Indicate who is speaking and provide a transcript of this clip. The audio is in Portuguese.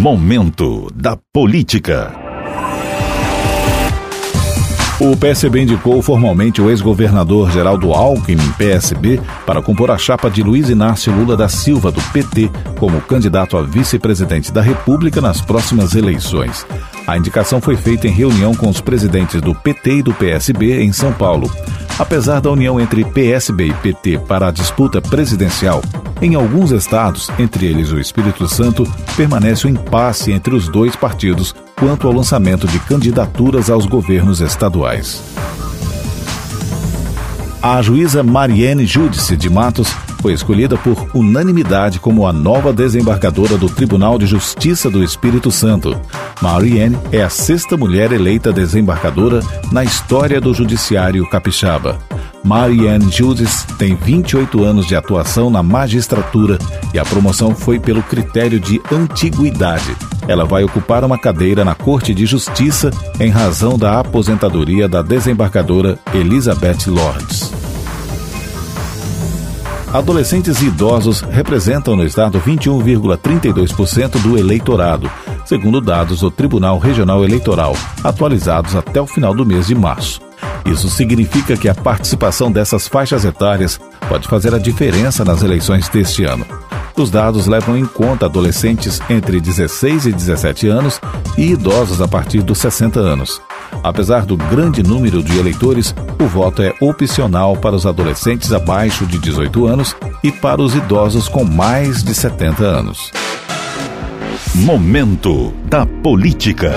Speaker 1: Momento da Política.
Speaker 2: O PSB indicou formalmente o ex-governador Geraldo Alckmin, PSB, para compor a chapa de Luiz Inácio Lula da Silva, do PT, como candidato a vice-presidente da República nas próximas eleições. A indicação foi feita em reunião com os presidentes do PT e do PSB em São Paulo. Apesar da união entre PSB e PT para a disputa presidencial, em alguns estados, entre eles o Espírito Santo, permanece o um impasse entre os dois partidos quanto ao lançamento de candidaturas aos governos estaduais. A juíza Mariene Júdice de Matos foi escolhida por unanimidade como a nova desembargadora do Tribunal de Justiça do Espírito Santo. Marianne é a sexta mulher eleita desembargadora na história do Judiciário Capixaba. Marianne Judice tem 28 anos de atuação na magistratura e a promoção foi pelo critério de antiguidade. Ela vai ocupar uma cadeira na Corte de Justiça em razão da aposentadoria da desembargadora Elizabeth Lords. Adolescentes e idosos representam no estado 21,32% do eleitorado, segundo dados do Tribunal Regional Eleitoral, atualizados até o final do mês de março. Isso significa que a participação dessas faixas etárias pode fazer a diferença nas eleições deste ano. Os dados levam em conta adolescentes entre 16 e 17 anos e idosos a partir dos 60 anos. Apesar do grande número de eleitores, o voto é opcional para os adolescentes abaixo de 18 anos e para os idosos com mais de 70 anos.
Speaker 1: Momento da Política.